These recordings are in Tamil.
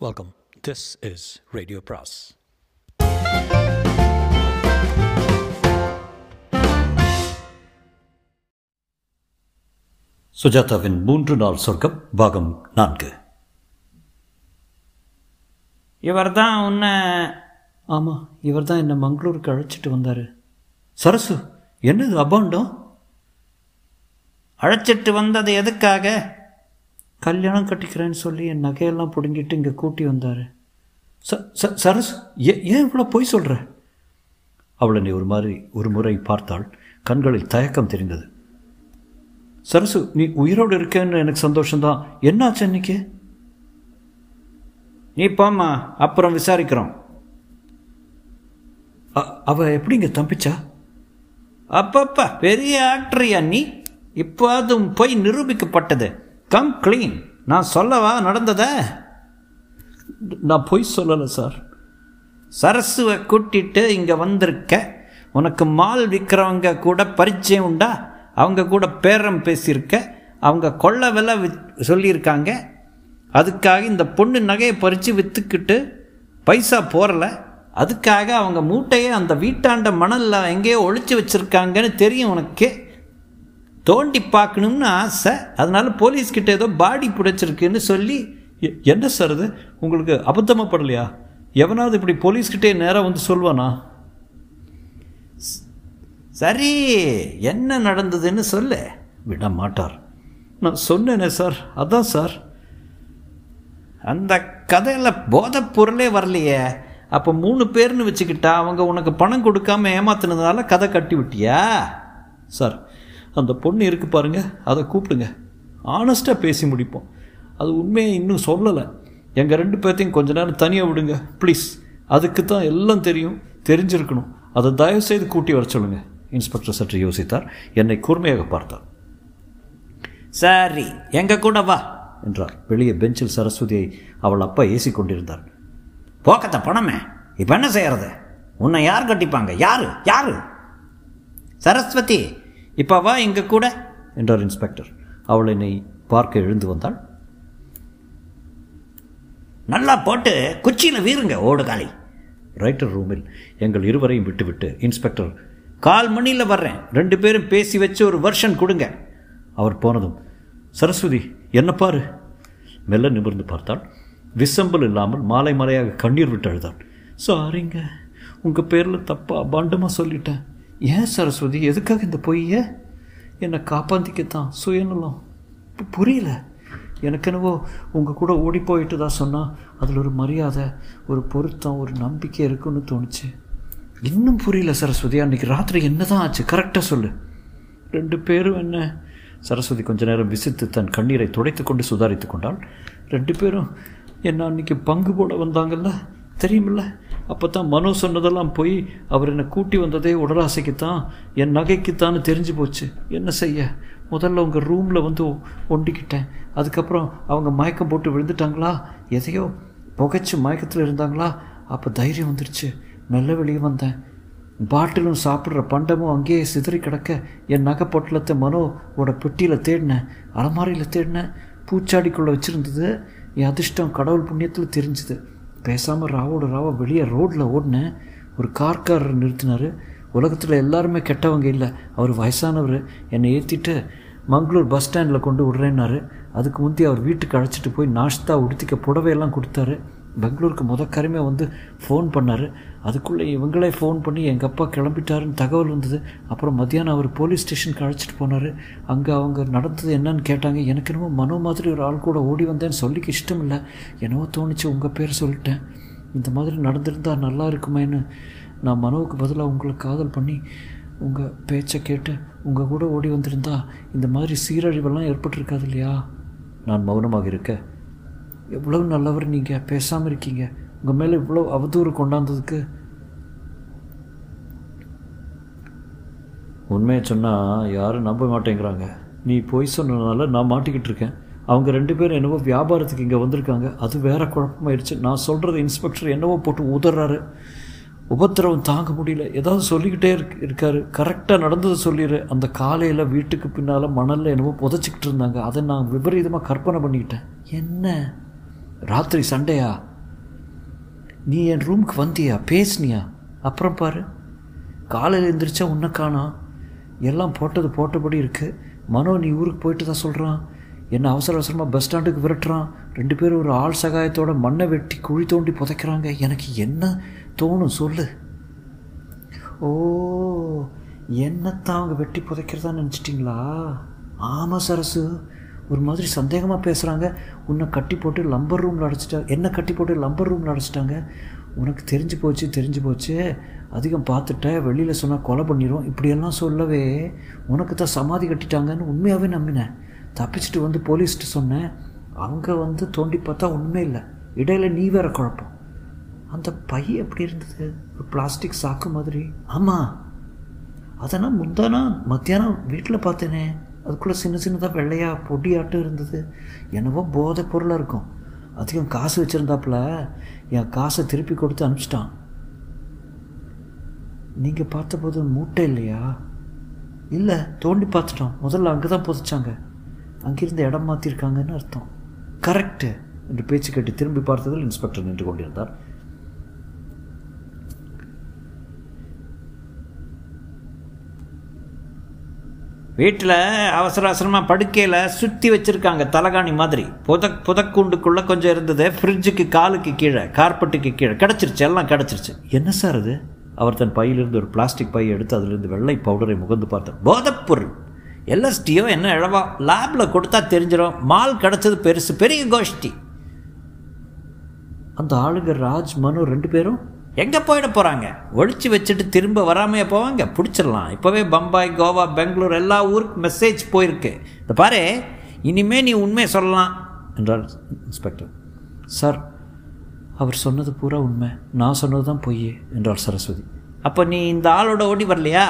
Welcome. This is Radio Pras. சுஜாதாவின் மூன்று நாள் சொர்க்கம் பாகம் நான்கு இவர் தான் உன்னை ஆமாம் இவர் தான் என்னை மங்களூருக்கு அழைச்சிட்டு வந்தார் சரசு என்னது அபாண்டம் அழைச்சிட்டு வந்தது எதுக்காக கல்யாணம் கட்டிக்கிறேன்னு சொல்லி என் நகையெல்லாம் பிடுங்கிட்டு இங்கே கூட்டி வந்தார். ச ச சரஸ் ஏ ஏன் இவ்வளோ பொய் சொல்கிற அவளை நீ ஒரு மாதிரி ஒரு முறை பார்த்தாள் கண்களில் தயக்கம் தெரிந்தது. சரசு நீ உயிரோடு இருக்கேன்னு எனக்கு சந்தோஷம்தான். என்னாச்சு அன்னைக்கு? நீ போம்மா அப்புறம் விசாரிக்கிறோம். அவ எப்படிங்க தம்பிச்சா அப்பப்பா பெரிய ஆக்டரியா நீ? இப்போ அதுவும் போய் நிரூபிக்கப்பட்டது. கம் க்ளீன் நான் சொல்லவா நடந்ததா? நான் பொய் சொல்லலை சார். சரசுவை கூட்டிட்டு இங்கே வந்திருக்க. உனக்கு மால் விற்கிறவங்க கூட பரிச்சயம் உண்டா? அவங்க கூட பேரம் பேசியிருக்க. அவங்க கொள்ள விலை சொல்லியிருக்காங்க. அதுக்காக இந்த பொண்ணு நகையை பறித்து விற்றுக்கிட்டு பைசா போறல. அதுக்காக அவங்க மூட்டையை அந்த வீட்டாண்ட மணலில் எங்கேயோ ஒளிச்சு வச்சுருக்காங்கன்னு தெரியும் உனக்கு. தோண்டி பார்க்கணும்னு ஆசை. அதனால் போலீஸ்கிட்ட ஏதோ பாடி பிடிச்சிருக்குன்னு சொல்லி எ- என்ன சார் இது? உங்களுக்கு அபத்தமாக படலையா? எவனாவது இப்படி போலீஸ்கிட்டே நேராக வந்து சொல்வானா? சரி என்ன நடந்ததுன்னு சொல்லு. விட மாட்டார். நான் சொன்னேனே சார். அதான் சார். அந்த கதையில் போதை பொருளே வரலையே. அப்போ மூணு பேர்னு வச்சுக்கிட்டா அவங்க உனக்கு பணம் கொடுக்காம ஏமாத்துனதுனால கதை கட்டி விட்டியா? சார் அந்த பொண்ணு இருக்கு பாருங்க அதை கூப்பிடுங்க. ஆனஸ்ட்டாக பேசி முடிப்போம். அது உண்மையை இன்னும் சொல்லலை. எங்கள் ரெண்டு பேர்த்தையும் கொஞ்ச நேரம் தனியாக விடுங்க ப்ளீஸ் அதுக்கு தான் எல்லாம் தெரியும் தெரிஞ்சிருக்கணும். அதை தயவு செய்து கூட்டி வர சொல்லுங்க. இன்ஸ்பெக்டர் சற்று யோசித்தார். என்னை கூர்மையாக பார்த்தார். சரி எங்க கூட வா என்றார். வெளியே பெஞ்சில் சரஸ்வதியை அவள் அப்பா ஏசி கொண்டிருந்தார் போக்கத்த பணமே இப்போ என்ன செய்யறது? உன்னை யார் கட்டிப்பாங்க? யாரு? யாரு? சரஸ்வதி இப்போ வா எங்க கூட. என்றார் இன்ஸ்பெக்டர். அவள் என்னை பார்க்க எழுந்து வந்தாள். நல்லா போட்டு குச்சியில் வீருங்க ஓடுகாலி ரைட்டர் ரூமில் எங்கள் இருவரையும் விட்டுவிட்டு இன்ஸ்பெக்டர் கால் மணியில் வர்றேன். ரெண்டு பேரும் பேசி வச்சு ஒரு வருஷன் கொடுங்க. அவர் போனதும் சரஸ்வதி என்ன பாரு? மெல்ல நிமிர்ந்து பார்த்தாள். விசம்பல் இல்லாமல் மாலை மலையாக கண்ணீர் விட்டு அழுதாள். சாரிங்க உங்கள் பேரில் தப்பா அபாண்டமாக சொல்லிட்டேன். ஏன் சரஸ்வதி? எதுக்காக இந்த பொய்ய? என்னை காப்பாந்திக்கத்தான் சுயநலம். புரியல. எனக்கு என்னவோ உங்கள் கூட ஓடி போயிட்டு தான் சொன்னால் அதில் ஒரு மரியாதை ஒரு பொருத்தம் ஒரு நம்பிக்கை இருக்குன்னு தோணுச்சு. இன்னும் புரியல சரஸ்வதி அன்றைக்கி ராத்திரி என்ன தான் ஆச்சு? கரெக்டாக சொல்லு. ரெண்டு பேரும் என்ன? சரஸ்வதி கொஞ்ச நேரம் விசித்து தன் கண்ணீரை துடைத்து கொண்டு சுதாரித்து கொண்டாள். ரெண்டு பேரும் என்ன அன்னைக்கு பங்கு போட வந்தாங்கல்ல? தெரியுமில்ல? அப்போ தான் மனு சொன்னதெல்லாம் போய் அவர் என்னை கூட்டி வந்ததே உடலாசைக்குத்தான் என் நகைக்குத்தான்னு தெரிஞ்சு போச்சு. என்ன செய்ய? முதல்ல உங்கள் ரூமில் வந்து ஒண்டிக்கிட்டேன். அதுக்கப்புறம் அவங்க மயக்கம் போட்டு விழுந்துட்டாங்களா? எதையோ புகைச்சி மயக்கத்தில் இருந்தாங்களா? அப்போ தைரியம் வந்துருச்சு. மெல்ல வெளியே வந்தேன். பாட்டிலும் சாப்பிட்ற பண்டமும் அங்கேயே சிதறி கிடக்க என் நகை பொட்டலத்தை மனோவோட பெட்டியில் தேடினேன். அலமாரியில் தேடினேன். பூச்சாடிக்குள்ளே வச்சுருந்தது. என் அதிர்ஷ்டம் கடவுள் புண்ணியத்தில் தெரிஞ்சுது. பேசாமல் ராவோட ராவ வெளியே ரோட்டில் ஓடினேன் ஒரு கார்காரர் நிறுத்தினார். உலகத்தில் எல்லாருமே கெட்டவங்க இல்லை. அவர் வயசானவர். என்னை ஏற்றிட்டு மங்களூர் பஸ் ஸ்டாண்டில் கொண்டு விடுறேன்னாரு. அதுக்கு முந்தி அவர் வீட்டுக்கு அழைச்சிட்டு போய் நாஷ்தா உடுத்திக்க புடவையெல்லாம் கொடுத்தாரு. பெங்களூருக்கு முத கருமே வந்து ஃபோன் பண்ணார். அதுக்குள்ளே இவங்களே ஃபோன் பண்ணி எங்கள் அப்பா கிளம்பிட்டாருன்னு தகவல் வந்தது. அப்புறம் மத்தியானம் அவர் போலீஸ் ஸ்டேஷனுக்கு அழைச்சிட்டு போனார். அங்கே அவங்க நடந்தது என்னன்னு கேட்டாங்க. எனக்கு என்னமோ மனோ மாதிரி ஒரு ஆள் கூட ஓடி வந்தேன்னு சொல்லிக்க இஷ்டம் இல்லை என்னவோ தோணுச்சு உங்கள் பேர் சொல்லிட்டேன். இந்த மாதிரி நடந்திருந்தால் நல்லா இருக்குமேன்னு நான் மனோவுக்கு பதிலாக உங்களை காதல் பண்ணி உங்கள் பேச்சை கேட்டு உங்கள் கூட ஓடி வந்திருந்தா இந்த மாதிரி சீரழிவெல்லாம் ஏற்பட்டிருக்காது இல்லையா? நான் மௌனமாக இருக்கேன் எவ்வளவு நல்லவர் நீங்கள் பேசாமல் இருக்கீங்க. உங்கள் மேலே இவ்வளோ அவதூறு கொண்டாந்ததுக்கு. உண்மையை சொன்னால் யாரும் நம்ப மாட்டேங்கிறாங்க. நீ பொய் சொன்னதுனால நான் மாட்டிக்கிட்டு இருக்கேன். அவங்க ரெண்டு பேரும் என்னவோ வியாபாரத்துக்கு இங்கே வந்திருக்காங்க. அது வேற குழப்பமாயிடுச்சு நான் சொல்கிறது இன்ஸ்பெக்டர் என்னவோ போட்டு உதறாரு. உபத்திரவம் தாங்க முடியல. ஏதாவது சொல்லிக்கிட்டே இருக்கு இருக்காரு. கரெக்டாக நடந்ததை சொல்லிடு அந்த காலையில் வீட்டுக்கு பின்னால் மணலில் என்னவோ புதைச்சிக்கிட்டு இருந்தாங்க. அதை நான் விபரீதமாக கற்பனை பண்ணிக்கிட்டேன். என்ன? ராத்திரி சண்டையா? நீ என் ரூமுக்கு வந்தியா? பேசுனியா? அப்புறம் பாரு. காலையில் எழுந்திரிச்சா உன்னை காணோம் எல்லாம் போட்டது போட்டபடி இருக்குது மனோ நீ ஊருக்கு போயிட்டு தான் சொல்கிறான் என்னை அவசர அவசரமாக பஸ் ஸ்டாண்டுக்கு விரட்டுறான். ரெண்டு பேரும் ஒரு ஆள் சகாயத்தோட மண்ணை வெட்டி குழி தோண்டி புதைக்கிறாங்க. எனக்கு என்ன தோணும் சொல்லு. ஓ என்னத்தான் அவங்க வெட்டி புதைக்கிறதா நினச்சிட்டிங்களா? ஆமாம் சரசு. ஒரு மாதிரி சந்தேகமாக பேசுகிறாங்க உன்னை கட்டி போட்டு லம்பர் ரூமில் அடைச்சிட்டா என்ன கட்டி போட்டு லம்பர் ரூமில் அடைச்சிட்டாங்க. உனக்கு தெரிஞ்சு போச்சு தெரிஞ்சு போச்சு. அதிகம் பார்த்துட்ட வெளியில் சொன்னால் கொலை பண்ணிடும் இப்படியெல்லாம் சொல்லவே உனக்கு தான் சமாதி கட்டிட்டாங்கன்னு உண்மையாகவே நம்பினேன். தப்பிச்சுட்டு வந்து போலீஸ்ட்டு சொன்னேன். அவங்க வந்து தோண்டி பார்த்தா உண்மை இல்லை. இடையில நீ வேற குழப்பம். அந்த பை எப்படி இருந்தது? ஒரு பிளாஸ்டிக் சாக்கு மாதிரி. ஆமாம் அதெல்லாம் முந்தானா மத்தியானம் வீட்டில் பார்த்தேனே. அதுக்குள்ளே சின்ன சின்னதாக வெள்ளையாக பொடியாட்டம் இருந்தது. என்னவோ போதை பொருளாக இருக்கும். அதிகம் காசு வச்சுருந்தாப்புல என் காசை திருப்பி கொடுத்து அனுப்பிச்சிட்டான். நீங்கள் பார்த்தபோது மூட்டை இல்லையா? இல்லை தோண்டி பார்த்துட்டோம். முதல்ல அங்கே தான் புதைச்சாங்க. அங்கிருந்து இடம் மாற்றிருக்காங்கன்னு அர்த்தம். கரெக்டு என்று பேச்சு கேட்டு திரும்பி பார்த்ததில் இன்ஸ்பெக்டர் நின்று கொண்டிருந்தார். வீட்டில் அவசர அவசரமாக படுக்கையில் சுற்றி வச்சுருக்காங்க தலகாணி மாதிரி. புதக் புதக்கூண்டுக்குள்ளே கொஞ்சம் இருந்தது. ஃப்ரிட்ஜுக்கு காலுக்கு கீழே கார்பெட்டுக்கு கீழே. கிடச்சிருச்சு எல்லாம் கிடச்சிருச்சு. என்ன சார் அது? அவர் தன் பையிலிருந்து ஒரு பிளாஸ்டிக் பையை எடுத்து அதிலிருந்து வெள்ளை பவுடரை முகந்து பார்த்தார் போதைப்பொருள் எல்எஸ்டியோ என்ன இழவா? லேபில் கொடுத்தா தெரிஞ்சிடும் மால் கிடச்சது பெருசு பெரிய கோஷ்டி. அந்த ஆளுங்க ராஜ் மனு ரெண்டு பேரும் எங்கே போயிட போகிறாங்க ஒழிச்சு வச்சுட்டு திரும்ப வராமையே போவாங்க? பிடிச்சிடலாம். இப்போவே பம்பாய் கோவா பெங்களூர் எல்லா ஊருக்கு மெசேஜ் போயிருக்கு. இந்த பாரு இனிமே நீ உண்மையை சொல்லலாம் என்றார் இன்ஸ்பெக்டர். சார் அவர் சொன்னது பூரா உண்மை. நான் சொன்னது தான் பொய் என்றார் சரஸ்வதி. அப்போ நீ இந்த ஆளோட ஓடி வரலையா?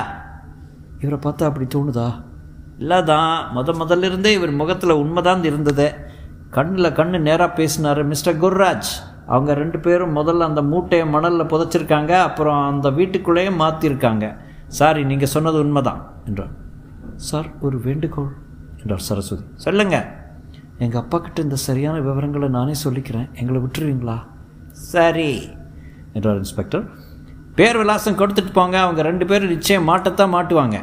இவரை பார்த்தா அப்படி தோணுதா? இல்லைதான். முத முதல்ல இருந்தே இவர் முகத்தில் உண்மைதான் இருந்தது. கண்ணில் கண்ணு நேராக பேசினார் மிஸ்டர் குர்ராஜ். அவங்க ரெண்டு பேரும் முதல்ல அந்த மூட்டையை மணலில் புதைச்சிருக்காங்க அப்புறம் அந்த வீட்டுக்குள்ளேயே மாற்றிருக்காங்க சாரி நீங்கள் சொன்னது உண்மைதான் என்றார். சார் ஒரு வேண்டுகோள் என்றார் சரஸ்வதி. சொல்லுங்க. எங்கள் அப்பா கிட்ட இந்த சரியான விவரங்களை நானே சொல்லிக்கிறேன். எங்களை விட்டுருவீங்களா? சரி என்றார் இன்ஸ்பெக்டர். பேர் விலாசம் கொடுத்துட்டு போங்க. அவங்க ரெண்டு பேரும் நிச்சயம் மாட்டத்தான் மாட்டுவாங்க.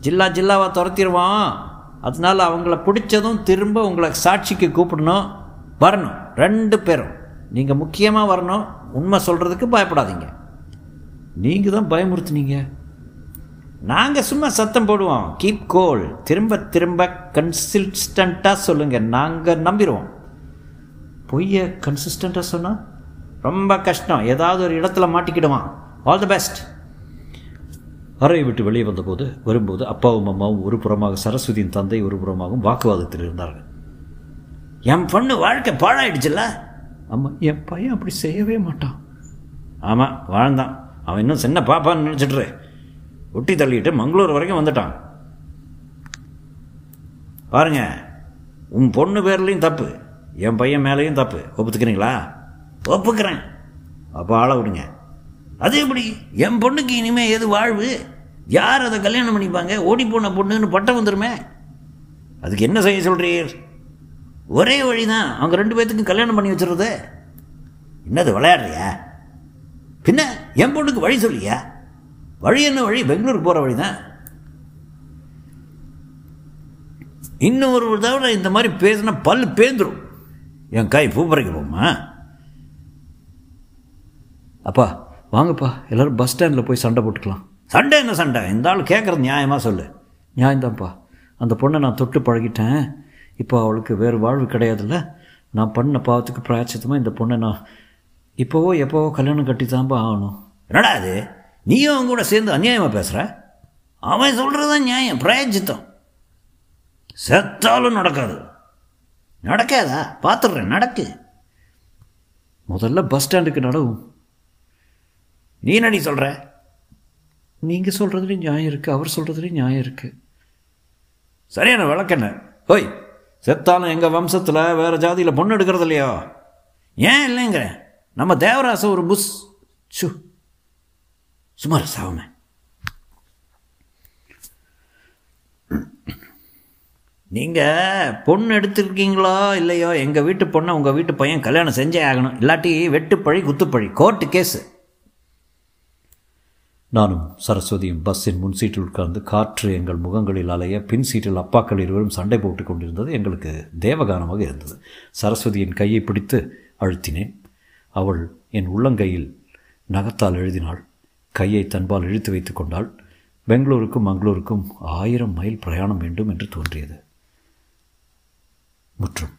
ஜில்லா ஜில்லாவாக துரத்திடுவான். அதனால் அவங்கள பிடிச்சதும் திரும்ப உங்களை சாட்சிக்கு கூப்பிடணும். வரணும். ரெண்டு பேரும். நீங்கள் முக்கியமாக வரணும் உண்மை சொல்கிறதுக்கு பயப்படாதீங்க. நீங்கள் தான் பயமுறுத்துனீங்க. நாங்கள் சும்மா சத்தம் போடுவோம். கீப் கோல் திரும்ப திரும்ப கன்சிஸ்டண்ட்டாக சொல்லுங்கள் நாங்கள் நம்பிடுவோம் பொய்யை கன்சிஸ்டண்ட்டாக சொன்னால் ரொம்ப கஷ்டம். ஏதாவது ஒரு இடத்துல மாட்டிக்கிடுவான். ஆல் தி பெஸ்ட் அறையை விட்டு வெளியே வந்தபோது வரும்போது அப்பாவும் அம்மாவும் ஒரு புறமாக சரஸ்வதியின் தந்தை ஒரு புறமாகவும் வாக்குவாதத்தில் இருந்தார்கள். என் பொண்ணு வாழ்க்கை பாழாயிடுச்சுல்ல? அம்மா என் பையன் அப்படி செய்யவே மாட்டான். ஆமாம் வாழ்ந்தான். அவன் இன்னும் சின்ன பாப்பான்னு நினச்சிட்ரு ஒட்டி தள்ளிட்டு மங்களூர் வரைக்கும் வந்துட்டான். பாருங்க உன் பொண்ணு பேர்லேயும் தப்பு என் பையன் மேலேயும் தப்பு. ஒப்புத்துக்கிறீங்களா? ஒப்புக்கிறேன். அப்போ ஆள விடுங்க. அது எப்படி? என் பொண்ணுக்கு இனிமே எது வாழ்வு? யார் அதை கல்யாணம் பண்ணிப்பாங்க? ஓடி போன பொண்ணுன்னு பட்டம் வந்துருமே. அதுக்கு என்ன செய்ய சொல்கிறீர் ஒரே வழி தான் அவங்க ரெண்டு பேர்த்துக்கும் கல்யாணம் பண்ணி வச்சுருது என்னது விளையாடுறியா? பின்ன என் பொண்ணுக்கு வழி சொல்லியா? வழி என்ன வழி? பெங்களூருக்கு போகிற வழி தான் இன்னும் ஒரு தவிர இந்த மாதிரி பேசினா பல் பேந்துடும் என் காய் பூ போமா அப்பா வாங்கப்பா எல்லாரும் பஸ் ஸ்டாண்டில் போய் சண்டை போட்டுக்கலாம். சண்டை என்ன சண்டை? இந்த ஆள் கேட்குறது நியாயமாக சொல்லு. நியாயம்தான்ப்பா. அந்த பொண்ணை நான் தொட்டு பழகிட்டேன். இப்போ அவளுக்கு வேறு வாழ்வு கிடையாதுல்ல? நான் பண்ண பாவத்துக்கு பிராய்ச்சித்தமாக இந்த பொண்ணை நான் இப்போவோ எப்போவோ கல்யாணம் கட்டி தான்ப்பா ஆகணும். என்னடா அது நீயும் அவன் கூட சேர்ந்து அநியாயமாக பேசுகிற அவன் சொல்கிறது தான் நியாயம் பிராயஜித்தம் செத்தாலும் நடக்காது. நடக்காதா? பார்த்துடுறேன் நடக்கு. முதல்ல பஸ் ஸ்டாண்டுக்கு நடவும் நீ என்னடி சொல்கிற நீங்கள் சொல்கிறதுலேயும் நியாயம் இருக்குது அவர் சொல்கிறதுலேயும் நியாயம் இருக்குது சரியான விளக்கண்ண. ஓய் செத்தாலும் எங்கள் வம்சத்தில் வேறு ஜாதியில் பொண்ணு எடுக்கிறது இல்லையோ? ஏன் இல்லைங்கிற? நம்ம தேவராச ஒரு புஷ் சு சுமார் சாவமே. நீங்கள் பொண்ணு எடுத்திருக்கீங்களோ இல்லையோ எங்கள் வீட்டு பொண்ணை உங்கள் வீட்டு பையன் கல்யாணம் செஞ்சே ஆகணும். இல்லாட்டி வெட்டுப்பழி குத்துப்பழி கோர்ட்டு கேஸு நானும் சரஸ்வதியும் பஸ்ஸின் முன் சீட்டில் உட்கார்ந்து காற்று எங்கள் முகங்களில் அலைய பின் சீட்டில் அப்பாக்கள் இருவரும் சண்டை போட்டு கொண்டிருந்தது எங்களுக்கு தேவகானமாக இருந்தது. சரஸ்வதியின் கையை பிடித்து அழுத்தினேன். அவள் என் உள்ளங்கையில் நகத்தால் எழுதினாள். கையை தன்பால் இழுத்து வைத்து கொண்டாள். பெங்களூருக்கும் மங்களூருக்கும் ஆயிரம் மைல் பிரயாணம் வேண்டும் என்று தோன்றியது. முற்றும்.